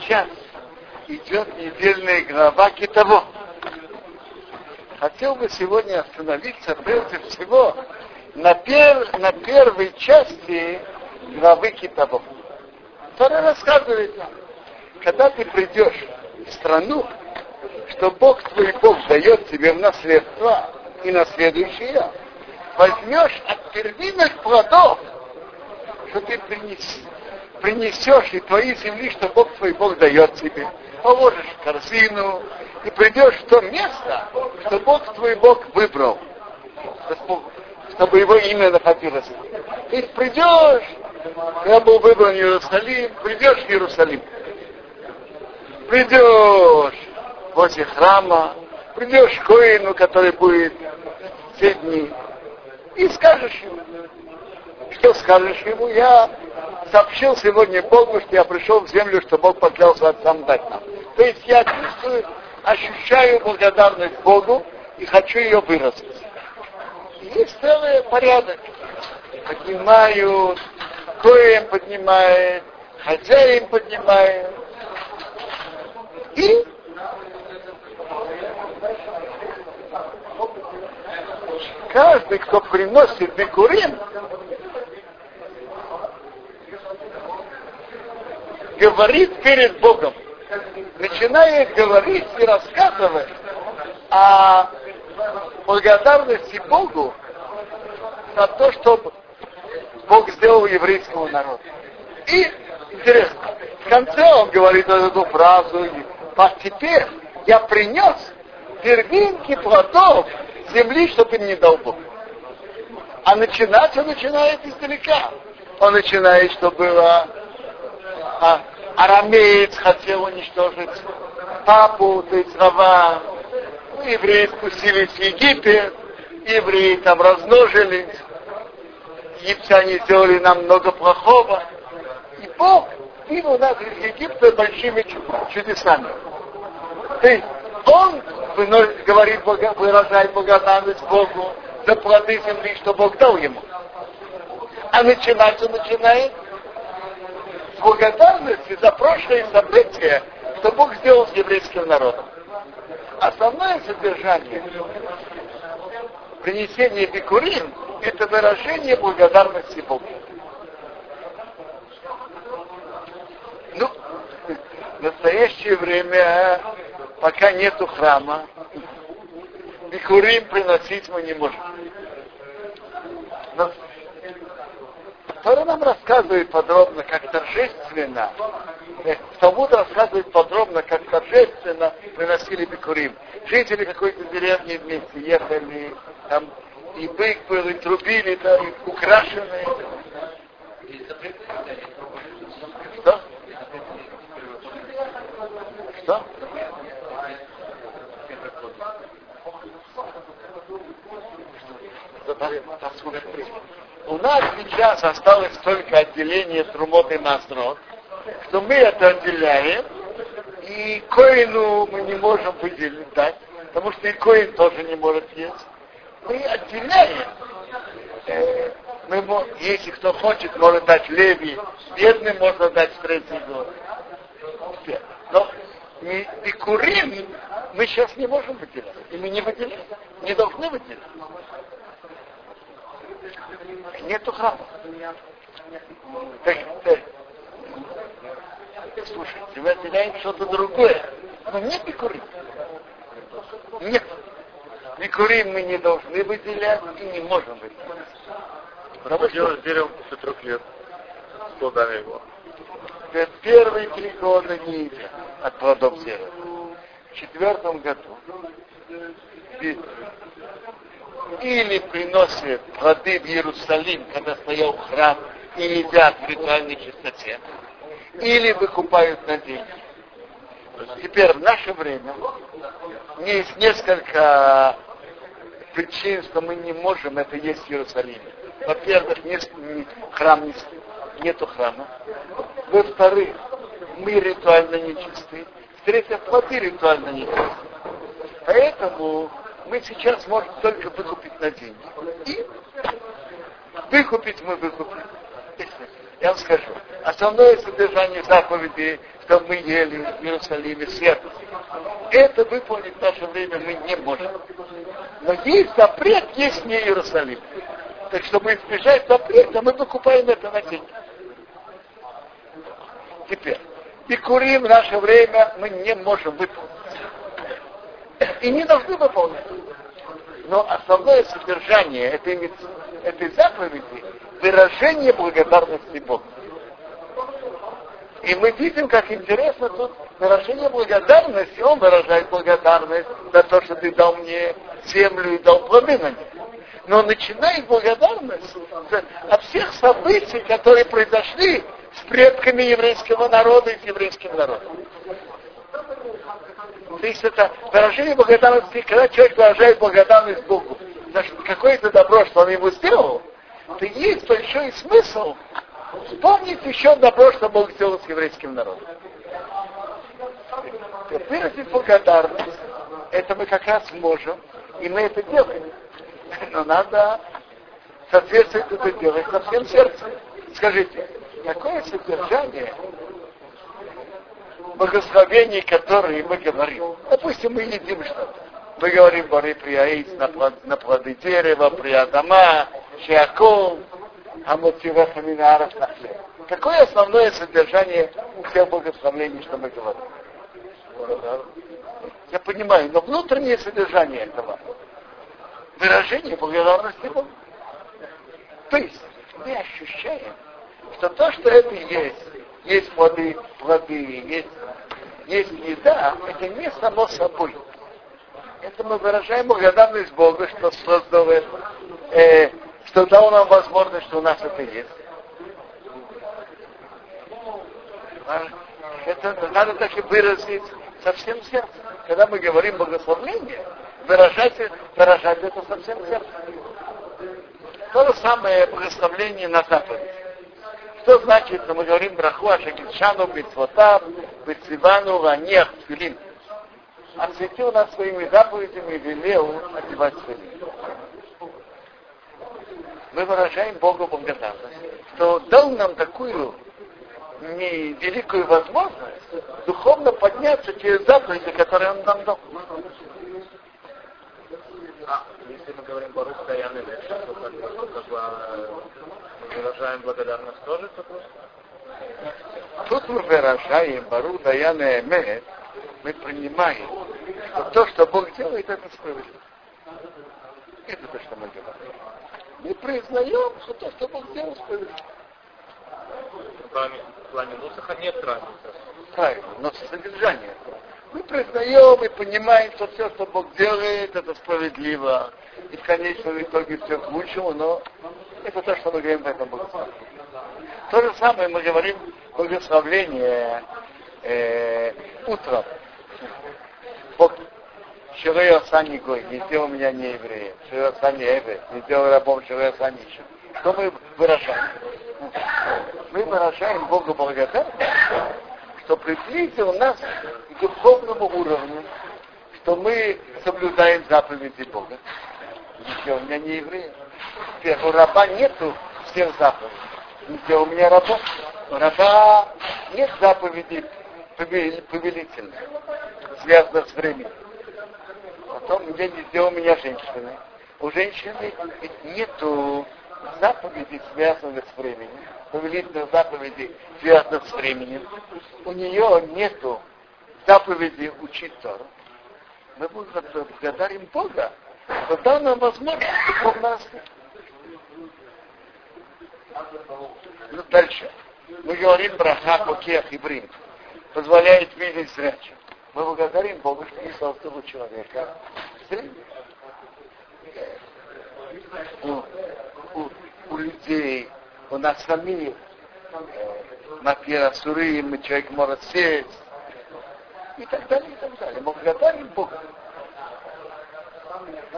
Сейчас идет недельная глава Китово. Хотел бы сегодня остановиться прежде всего на, пер, на первой части главы Китово. Которая рассказывает нам, когда ты придешь в страну, что Бог твой Бог дает тебе в наследство и наследующее, возьмешь от первинных плодов, что ты принес, принесешь и твои земли, что Бог твой Бог дает тебе, положишь в корзину и придешь в то место, что Бог твой Бог выбрал, чтобы его имя находилось. Есть придешь, я был выбран Иерусалим, придешь в Иерусалим. Придешь возле храма, придешь к Коину, который будет все дни, и скажешь ему, что скажешь ему, я сообщил сегодня Богу, что я пришел в землю, что Бог поклялся отцам дать нам. То есть я чувствую, ощущаю благодарность Богу и хочу ее выразить. есть целый порядок. Поднимают, коем поднимает, хозяин поднимает. И каждый, кто приносит бекурим, говорит перед Богом, начинает говорить и рассказывать о благодарности Богу за то, что Бог сделал еврейскому народу. И интересно, в конце он говорит эту фразу, а теперь я принес первинки плодов земли, что ты мне дал Бог. А начинать он начинает издалека. Он начинает, что было а, арамеец хотел уничтожить папу, то есть Рава. Ну, евреи спустились в Египет, евреи там размножились, египтяне сделали нам много плохого. И Бог вывел нас из Египта большими чудесами. То есть он говорит, выражает благодарность Богу за плоды земли, что Бог дал ему. А начинать он начинает с благодарности за прошлые события, что Бог сделал с еврейским народом. Основное содержание принесения бикурим – это выражение благодарности Богу. Ну, в настоящее время, пока нету храма, бикурим приносить мы не можем. Но Тора нам рассказывает подробно, как торжественно, э, Талмуд рассказывает подробно, как торжественно приносили бикурим. Жители какой-то деревни вместе ехали, там и бык был, и трубили, да, и украшенные. Что? Что? Послушай у нас сейчас осталось только отделение трумот и масрот, что мы это отделяем, и коину мы не можем выделить, дать, потому что и коин тоже не может есть. Мы отделяем. Э, мы, если кто хочет, может дать леви, бедным можно дать в третий год. Но и, и курим мы сейчас не можем выделять. И мы не выделяем. Не должны выделять. Нету храма. Так, так. Слушайте, мы отделяем что-то другое. Но нет бикурим. Нет. Бикурим мы не должны выделять и не можем выделять. Потому что берем после трех лет с плодами его. Первые три года не едят от плодов дерева. В четвертом году или приносят плоды в Иерусалим, когда стоял храм, и едят в ритуальной чистоте, или выкупают на деньги. Теперь в наше время есть несколько причин, что мы не можем это есть в Иерусалиме. Во-первых, не, не, храм не, нету храма. Во-вторых, мы ритуально нечисты. В-третьих, плоды ритуально нечисты. Поэтому мы сейчас можем только выкупить на деньги. И выкупить мы выкупим. Я вам скажу, основное содержание заповеди, что мы ели в Иерусалиме свет, это выполнить в наше время мы не можем. Но есть запрет, есть не Иерусалим. Так чтобы избежать запрета, мы покупаем это на деньги. Теперь, и курим в наше время мы не можем выполнить. И не должны выполнять. Но основное содержание этой, этой заповеди – выражение благодарности Богу. И мы видим, как интересно тут выражение благодарности. Он выражает благодарность за то, что ты дал мне землю и дал плоды на ней. Но начинает благодарность от всех событий, которые произошли с предками еврейского народа и с еврейским народом. То есть это выражение благодарности, когда человек выражает благодарность Богу за какое-то добро, что он ему сделал, то есть большой смысл вспомнить еще добро, что Бог сделал с еврейским народом. Выразить благодарность, это мы как раз можем, и мы это делаем. Но надо соответствовать это делать со всем сердцем. Скажите, какое содержание благословений, которые мы говорим? Допустим, мы едим что-то. Мы говорим бори при на, плод, на плоды дерева, при Адама, Шиаков, Амотивеха Минаров на хлеб. Какое основное содержание всех благословений, что мы говорим? Я понимаю, но внутреннее содержание этого выражение благодарности Богу. То есть мы ощущаем, что то, что это есть, есть плоды, плоды, есть, есть еда, это не само собой. Это мы выражаем благодарность Богу, что создал это, э, что дал нам возможность, что у нас это есть. Это надо так и выразить со всем сердцем. Когда мы говорим благословление, выражать, выражать это со всем сердцем. То же самое благословление на заповедь. Что значит, что мы говорим браху Ашакитшану, Битвотав, Битсивану, Ванех, Тфилин. Осветил нас своими заповедями и велел одевать Тфилин. Мы выражаем Богу благодарность, что дал нам такую великую возможность духовно подняться через заповеди, которые Он нам дал. Если мы говорим Барух Даян то как, бы выражаем благодарность тоже тут? Тут мы выражаем Барух Даян Эмет, мы принимаем, что то, что Бог делает, это справедливо. Это то, что мы говорим. Мы признаем, что то, что Бог делает, справедливо. В плане Нусаха нет разницы. Правильно, но содержание мы признаем и понимаем, что все, что Бог делает, это справедливо. И в конечном итоге все к лучшему, но это то, что мы говорим в этом благословении. То же самое мы говорим благословление э, утром. Бог Ширей Сани Гой, не сделал меня не евреем. Ширей Сани Эве, не сделал рабом Ширей Сани Что мы выражаем? Мы выражаем Богу благодарность что приблизил нас к духовному уровню, что мы соблюдаем заповеди Бога. Ничего, у меня не евреи. У раба нету всех заповедей. Ничего, у меня раба. У раба нет заповедей повелительных, связанных с временем. Потом где у меня женщины. У женщины нету заповедей, связанных с временем повелительных заповедей, связанных с временем, у нее нету заповеди учить Тору, мы благодарим Бога, что дал нам возможность духовно Ну, дальше. Мы говорим про Хапокех и Брин. Позволяет видеть зрячим. Мы благодарим Бога, что не создал человека У, у, у людей у нас самих, Мапира Сурим, человек может сесть, и так далее, и так далее. Мы благодарим Бога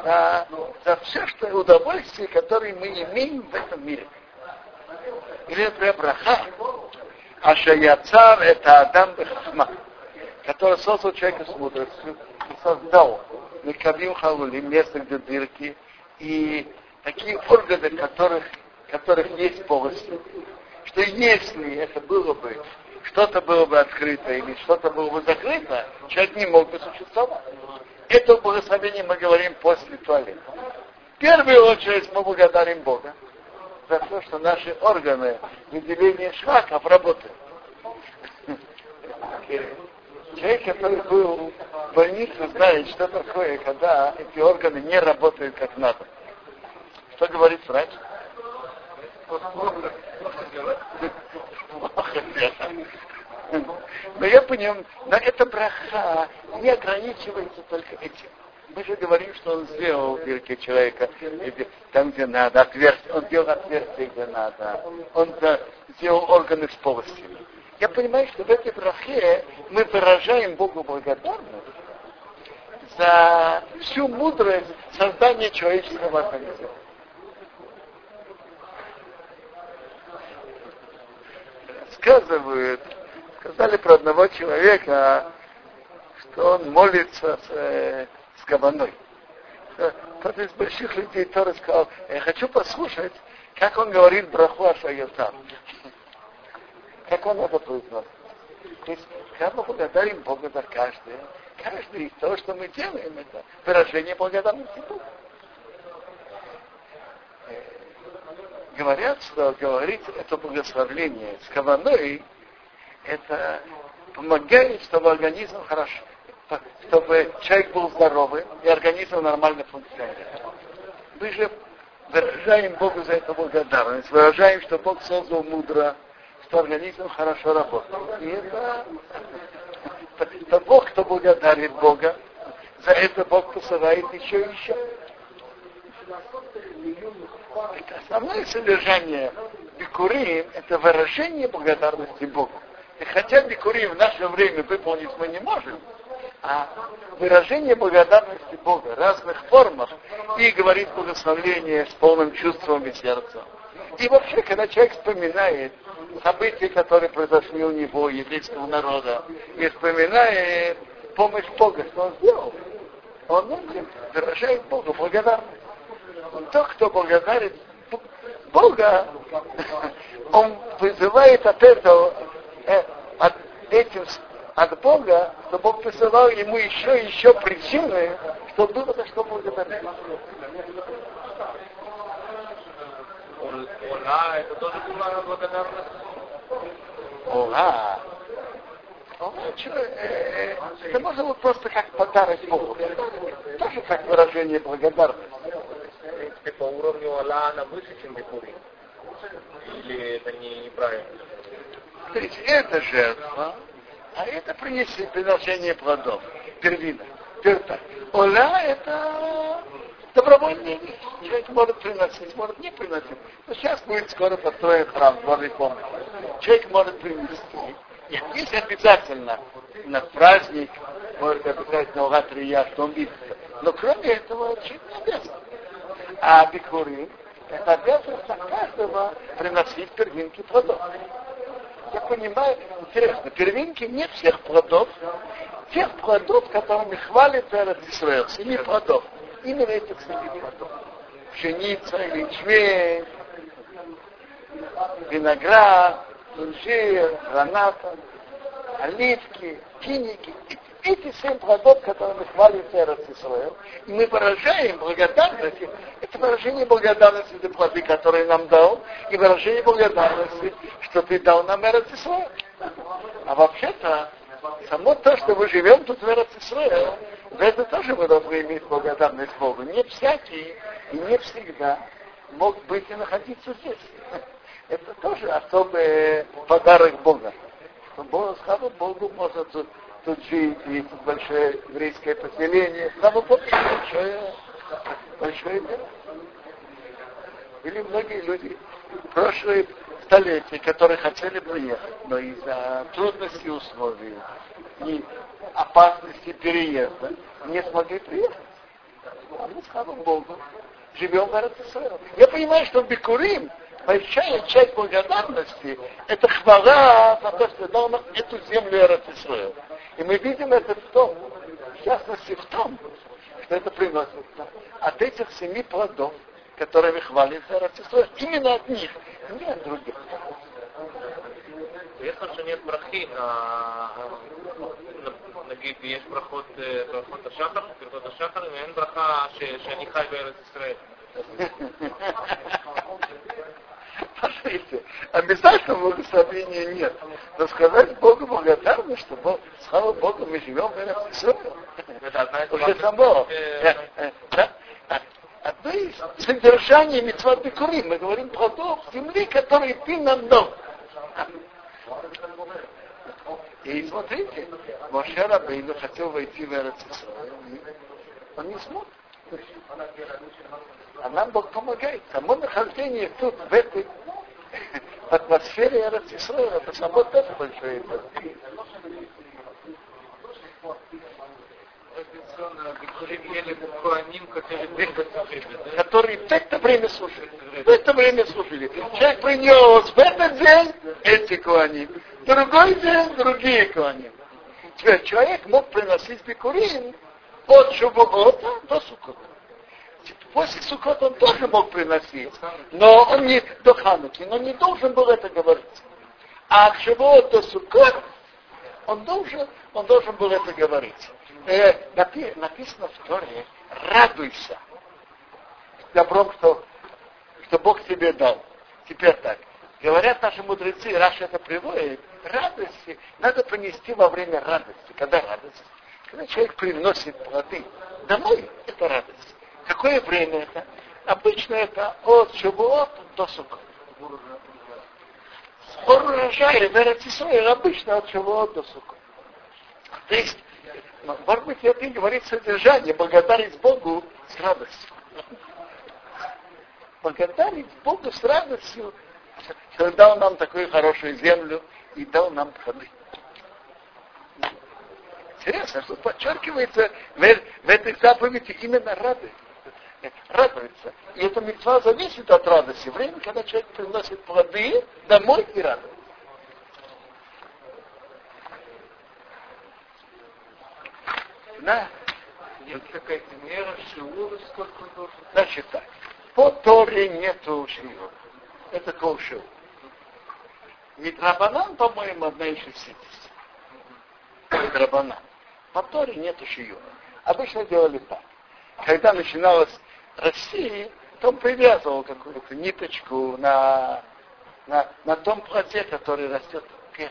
за, за все что удовольствие, которое мы имеем в этом мире. Или, например, браха, Ашаяцар это Адам Бехахма, который создал человека с мудростью и создал Мекабим Халулим, место, где дырки, и такие органы, которых, которых есть полости, что если это было бы, что-то было бы открыто или что-то было бы закрыто, человек не мог бы существовать. Это благословение мы говорим после туалета. В первую очередь мы благодарим Бога за то, что наши органы выделения шлаков работают. Человек, который был в больнице, знает, что такое, когда эти органы не работают как надо. Что говорит врач? Но я понимаю, но эта браха не ограничивается только этим. Мы же говорим, что он сделал дырки человека там, где надо, отверстие, он сделал отверстие, где надо, он сделал органы с полостями. Я понимаю, что в этой брахе мы выражаем Богу благодарность за всю мудрость создания человеческого организма. Сказывают, сказали про одного человека, что он молится с, э, с кабаной. Кто-то из больших людей тоже сказал, я хочу послушать, как он говорит браху Ашайотам. Как он это произносит. То есть, когда мы благодарим Бога за каждое, каждое из того, что мы делаем, это выражение благодарности Богу. Э, говорят, что говорить это благословление с каваной, это помогает, чтобы организм хорошо, чтобы человек был здоровый и организм нормально функционировал. Мы же выражаем Богу за это благодарность, выражаем, что Бог создал мудро, что организм хорошо работает. И это, это Бог, кто благодарит Бога, за это Бог посылает еще и еще. Это основное содержание Бикурим – это выражение благодарности Богу. И хотя Бикурим в наше время выполнить мы не можем, а выражение благодарности Бога в разных формах и говорит благословление с полным чувством и сердцем. И вообще, когда человек вспоминает события, которые произошли у него, еврейского народа, и вспоминает помощь Бога, что он сделал, он этим выражает Богу благодарность. Тот, кто благодарит Бога, он вызывает от этого, э, от этим, от Бога, что Бог посылал ему еще и еще причины, что было за что благодарить. Ура, это тоже была благодарность? Ура! Это можно вот просто как подарок Богу. Тоже как выражение благодарности. В принципе, по уровню Аллаха она выше, чем Бекури. Или это не, неправильно? Смотрите, это жертва, а это принеси, приношение плодов, первина. Теперь Оля это добровольная вещь. Человек может приносить, может не приносить. Но сейчас будет скоро построен храм, дворы помощи. Человек может принести. Нет, есть обязательно на праздник, может обязательно Угатрия, что он видится. Но кроме этого, чуть не обязательно. А бикурим, это обязанность каждого приносить первинки плодов. Я понимаю, интересно, первинки не всех плодов, тех плодов, которыми хвалит Эрет Исраил, семи плодов. Именно этих семи плодов. Пшеница, ячмень, виноград, инжир, граната, оливки, финики. Эти семь плодов, которыми хвалит Эрет Исраил, и мы выражаем благодарность, это выражение благодарности за плоды, которые нам дал, и выражение благодарности, что ты дал нам Эрет Исраил. А вообще-то, само то, что мы живем тут в Эрет Исраил, за это тоже мы должны иметь благодарность Богу. Не всякий и не всегда мог быть и находиться здесь. Это тоже особый подарок Бога. Бог, слава Богу, может жить, и большое еврейское поселение. Слава Богу, большое, большое дело. Или многие люди прошлые столетия, которые хотели бы ехать, но из-за трудностей условий и опасности переезда не смогли приехать. А мы, слава Богу, живем в Арацисуэле. Я понимаю, что в Бикурим большая часть благодарности – это хвала за то, что дал нам эту землю Эрцисруэл. И мы видим это в том, в частности в том, что это приносит от этих семи плодов, которыми хвалится Рождество, именно от них, не от других. Ясно, что нет брахи на, на, есть брахот, брахот э, Ашахар, брахот Ашахар, и нет браха, что они хай в Израиле. Посмотрите, обязательно благословения нет. Но сказать Богу благодарность, что Бог, слава Богу, мы живем в Израиле. Уже само. Одно из содержаний Митцвот Бекурим. Мы говорим про дом земли, который ты нам дал. И смотрите, Моше Рабейну хотел войти в Эрец Он не смог. А нам Бог помогает. Само нахождение тут, в этой в атмосфере Эрец это само тоже большое дело. которые в это время служили. В это время служили. Человек принес в этот день эти куаним, другой день другие куаним. Человек мог приносить бикурин от Шубугота до Сукота. После Сукота он тоже мог приносить, но он не до Хануки, но не должен был это говорить. А от Шубугота до Сукота он должен, он должен был это говорить. Э, напи, написано в Торе, радуйся добром, что, что Бог тебе дал. Теперь так. Говорят наши мудрецы, Раша это приводит, радости надо принести во время радости. Когда радость? Когда человек приносит плоды домой, это радость. Какое время это? Обычно это от Шабуот до Сукот. Спор урожая, в обычно от Шабуот до Сукот. То есть, может быть, это и говорит содержание, благодарить Богу с радостью. Благодарить Богу с радостью, что дал нам такую хорошую землю и дал нам плоды. Интересно, что подчеркивается в, в этой заповеди именно радость. Радуется. И эта мецва зависит от радости. Время, когда человек приносит плоды домой и радуется. Да. Какая-то мера, шиура, сколько должен? Значит так. По Торе нету шиура. Это колшиур. Митрабанан, по-моему, одна из шестидесяти. Митрабанан. По Торе нету шиюра. Обычно делали так. Когда начиналась Россия, то привязывал какую-то ниточку на, на, на том плоте, который растет пер,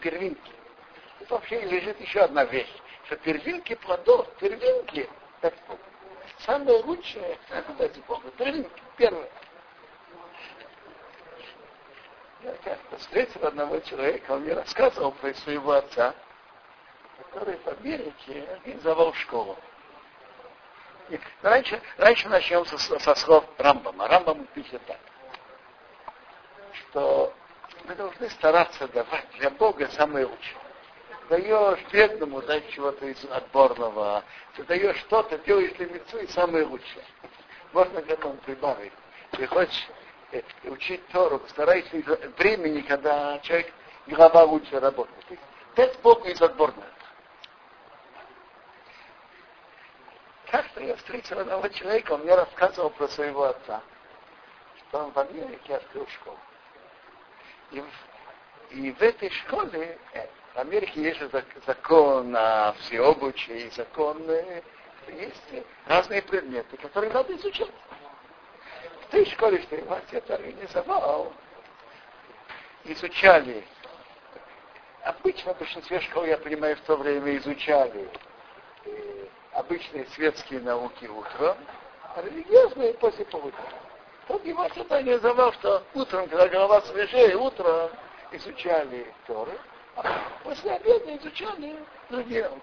первинки. Тут вообще лежит еще одна вещь, что первинки плодов, первинки, так самое лучшее, дайте Богу, первинки, первые. Я как-то встретил одного человека, он мне рассказывал про своего отца, который в Америке организовал школу. И раньше, раньше начнем со, со слов Рамбама. Рамбам пишет так, что мы должны стараться давать для Бога самое лучшее. Даешь бедному, дай чего-то из отборного. Ты даешь что-то, делаешь лимицу и самое лучшее. Можно к этому прибавить. Ты хочешь Э, учить Тору, старайся времени, когда человек голова лучше работает. Дать Богу из отборного. Как-то я встретил одного человека, он мне рассказывал про своего отца, что он в Америке открыл школу. И, и в этой школе, э, в Америке есть же закон о всеобучии, закон, есть разные предметы, которые надо изучать той школе, что его отец организовал, изучали, обычно в большинстве школ, я понимаю, в то время изучали обычные светские науки утром, а религиозные после полудня. Тот его отец организовал, что утром, когда голова свежее, утром изучали Торы, а после обеда изучали другие науки.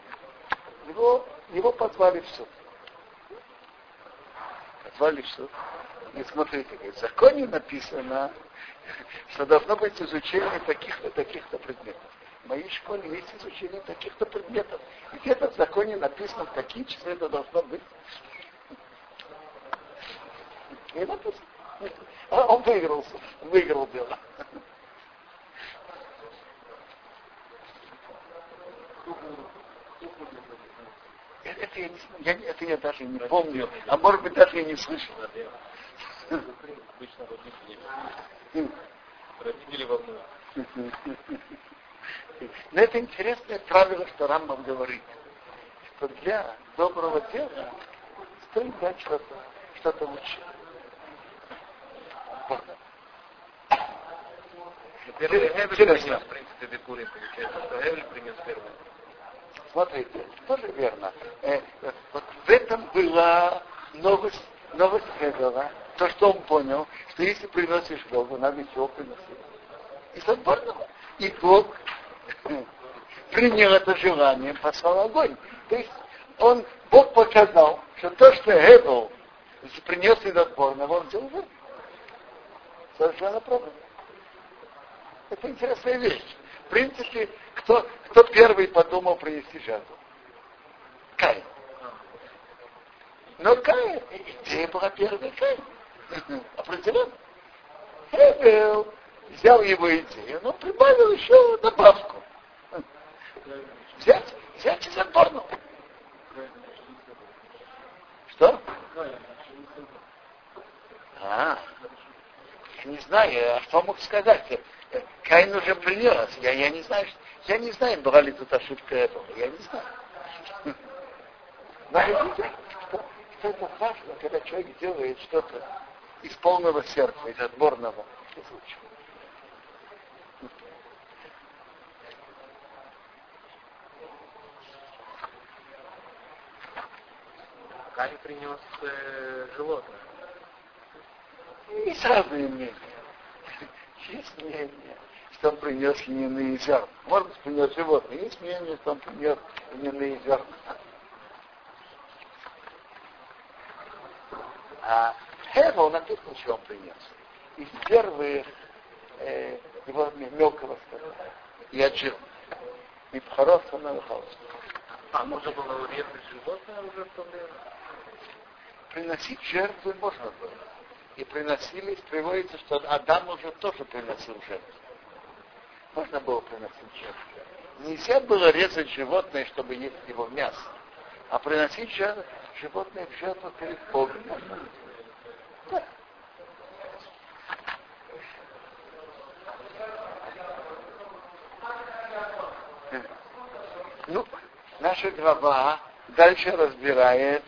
Его, его позвали в суд. Позвали в суд. И смотрите, в законе написано, что должно быть изучение таких-то, таких-то предметов. В моей школе есть изучение таких-то предметов. Где-то в законе написано, в какие часы это должно быть. И написано. А он выиграл, выиграл дело. Это я, не, я, это я даже не помню, а может быть даже я не слышал. Обычно родители. Родители волнуют. Но это интересное правило, что Рамбам говорит, что для доброго дела стоит дать что-то, что-то лучше. Первый Хевель принес, в принципе, получается, что принес первый. Смотрите, тоже верно. Э, вот в этом была новость, новость Хевела, то, что он понял, что если приносишь Богу, надо еще приносить. И соборного. И Бог принял это желание, послал огонь. То есть он, Бог показал, что то, что Хевел принес из отборного, он сделал Совершенно правильно. Это интересная вещь. В принципе, кто, кто первый подумал принести жертву? Кай. Но Кай, идея была первая Кай. Определенно. Хевел взял его идею, но прибавил еще добавку. Взять, взять из отборного. Что? А, не знаю, а что мог сказать? Каин уже принес. Я, я не знаю, я не знаю, была ли тут ошибка этого. Я не знаю. Но видите, что, что это важно, когда человек делает что-то из полного сердца, из отборного. Каин принес э, животное. Есть разные мнения. Есть мнение, что он принес льняные зерна. Может быть, принес животное. Есть мнение, что он принес льняные зерна. А Хевел написано, что он принес. Из первых э, его мелкого скота. И отжил. И пхоров на А можно было резать животное уже в то время? Приносить жертвы можно было и приносились, приводится, что Адам уже тоже приносил жертву. Можно было приносить жертву. Нельзя было резать животное, чтобы есть его мясо. А приносить животное в жертву перед Богом можно. Да. Ну, наша глава дальше разбирает,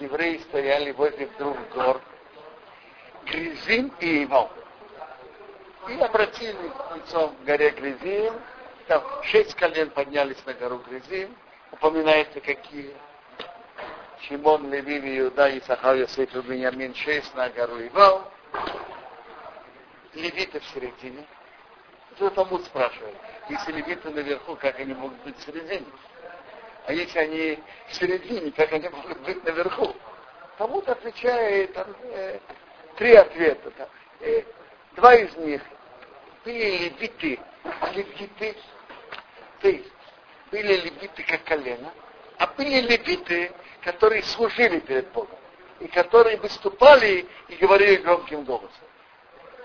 евреи стояли возле двух гор, Гризим и Ивал. И обратили лицом к горе Гризим. Там шесть колен поднялись на гору Гризим. Упоминается, какие. Шимон, Леви, Иуда, Исахар, Йосеф и Беньямин, шесть на гору Ивал. Левиты в середине. Это Талмуд спрашивает. Если левиты наверху, как они могут быть в середине? А если они в середине, как они могут быть наверху? Талмуд отвечает, э, три ответа. Да. Э, два из них были левиты, левиты, то есть были левиты как колено, а были левиты, которые служили перед Богом, и которые выступали и говорили громким голосом.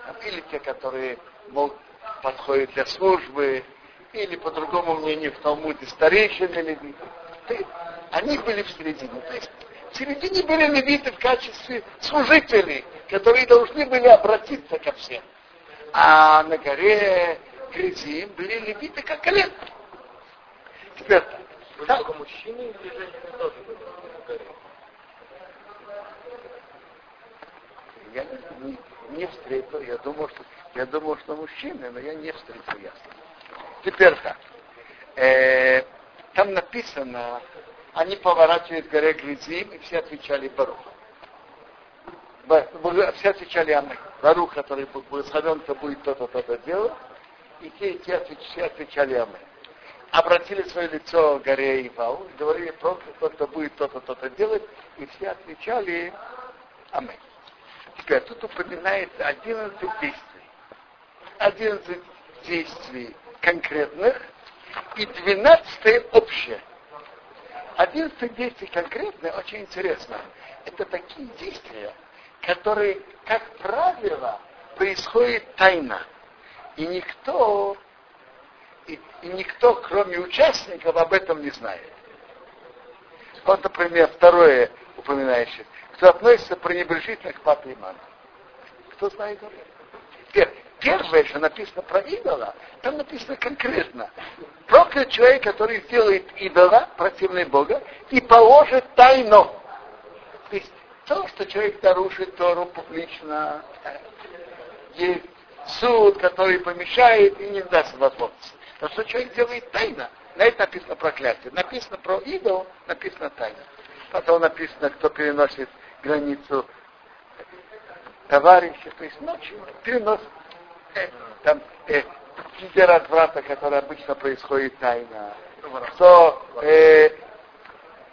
А были те, которые мол, подходят для службы, или по другому мнению в Талмуде старейшины левиты. Они были в середине. То есть в середине были левиты в качестве служителей, которые должны были обратиться ко всем. А на горе Гризим были левиты как колено. Теперь так. Только мужчины или женщины тоже Я не, не, не встретил, я думал, что я думал, что мужчины, но я не встретил ясно. Теперь так. Э, там написано, они поворачивают к горе Гризим, и все отвечали Барух. Все отвечали Амы. Барух, который благословен, то будет то-то, то-то делать. И те, и те все отвечали Амы. Обратили свое лицо к горе Ивау, и говорили, просто кто-то будет то-то, то-то делать, и все отвечали Амы. Теперь тут упоминается 11 действий. 11 действий конкретных и 12 общее. 11 действий конкретные очень интересно. Это такие действия, которые, как правило, происходят тайно. И никто, и, и никто, кроме участников, об этом не знает. Вот, например, второе упоминающее. Кто относится пренебрежительно к папе и маме. Кто знает об этом? Первое, что написано про идола, там написано конкретно. Проклят человек, который сделает идола, противный Бога, и положит тайну. То есть то, что человек нарушит Тору публично, есть суд, который помешает и не даст возможности. То, что человек делает тайно, на это написано проклятие. Написано про идол, написано тайно. Потом написано, кто переносит границу товарища, то есть ночью переносит там э, лидер отврата, который обычно происходит тайно. Кто э,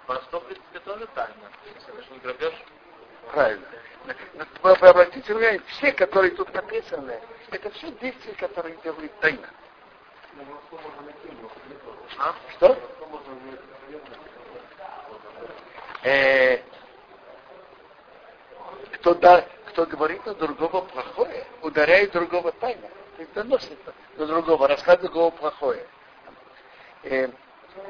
Воровство, в принципе, тоже тайна. Это же не грабеж. Правильно. Вы, вы обратите внимание, все, которые тут написаны, это все действия, которые делают тайно. А? Что? Э, кто, да, кто говорит на другого плохое, ударяет другого тайно. То есть доносит на другого, рассказывает другого плохое. Э,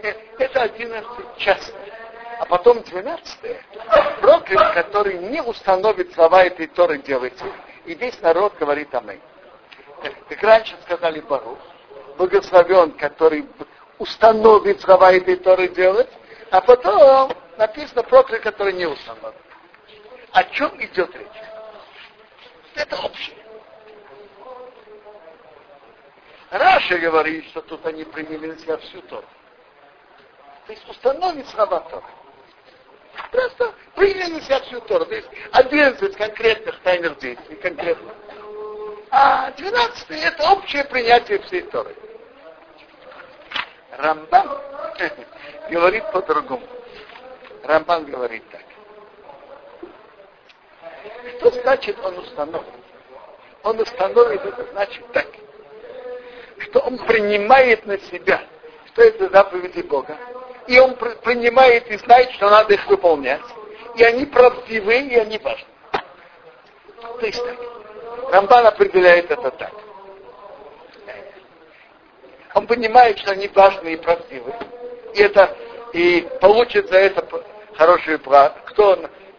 э, это одиннадцать частных. А потом двенадцатое. Проклят, который не установит слова этой Торы делайте. И весь народ говорит аминь. Как раньше сказали Барух, благословен, который установит слова этой Торы делать, а потом написано проклят, который не установит. О чем идет речь? Это общее. Раша говорит, что тут они приняли на себя всю Тору. То есть установить слова Торы. Просто приняли на себя всю Тору. То есть 11 конкретных тайных действий, конкретно. А 12 это общее принятие всей Торы. Рамбан говорит по-другому. Рамбан говорит так. Что значит он установит? Он установит, это значит так, что он принимает на себя, что это заповеди Бога, и он принимает и знает, что надо их выполнять, и они правдивы, и они важны. То есть так. Рамбан определяет это так. Он понимает, что они важны и правдивы. И это и получит за это хорошую плату. Кто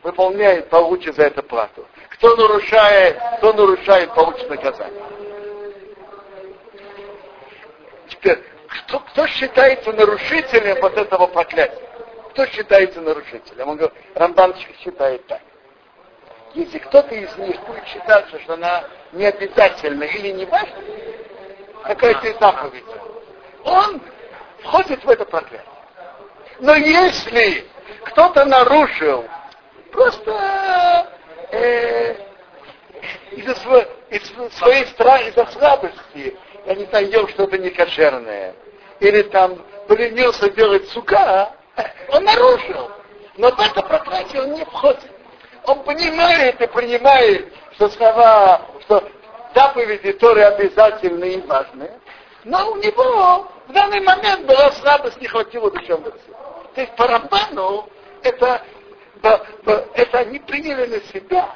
выполняет, получит за это плату. Кто нарушает, кто нарушает, получит наказание. Теперь, кто, кто считается нарушителем вот этого проклятия? Кто считается нарушителем? Он говорит, Рамбан считает так. Если кто-то из них будет считаться, что она не обязательна или не важна, какая-то заповедь, он входит в это проклятие. Но если кто-то нарушил просто э, из-за из своей страхи, из-за слабости, я не ел что-то некошерное, или там поленился делать сука, он нарушил. Но в это проклятие он не входит. Он понимает и принимает, что слова, что заповеди Торы обязательны и важны, но у него в данный момент была слабость, не хватило душевного То есть по Рамбану это, это они приняли на себя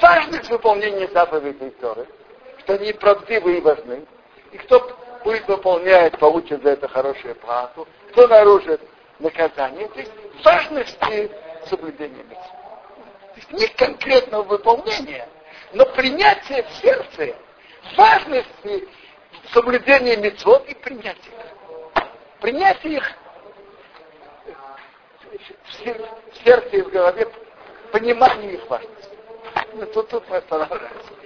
важность выполнения заповедей Торы, что они правдивы и важны. И кто будет выполнять, получит за это хорошую плату, кто нарушит наказание. То есть важности соблюдения митцвот. То есть не конкретного выполнения, но принятие в сердце важности соблюдения мецвод и принятия. Принятие их в сердце и в голове, понимание их важности. Ну, тут, тут мы останавливаемся.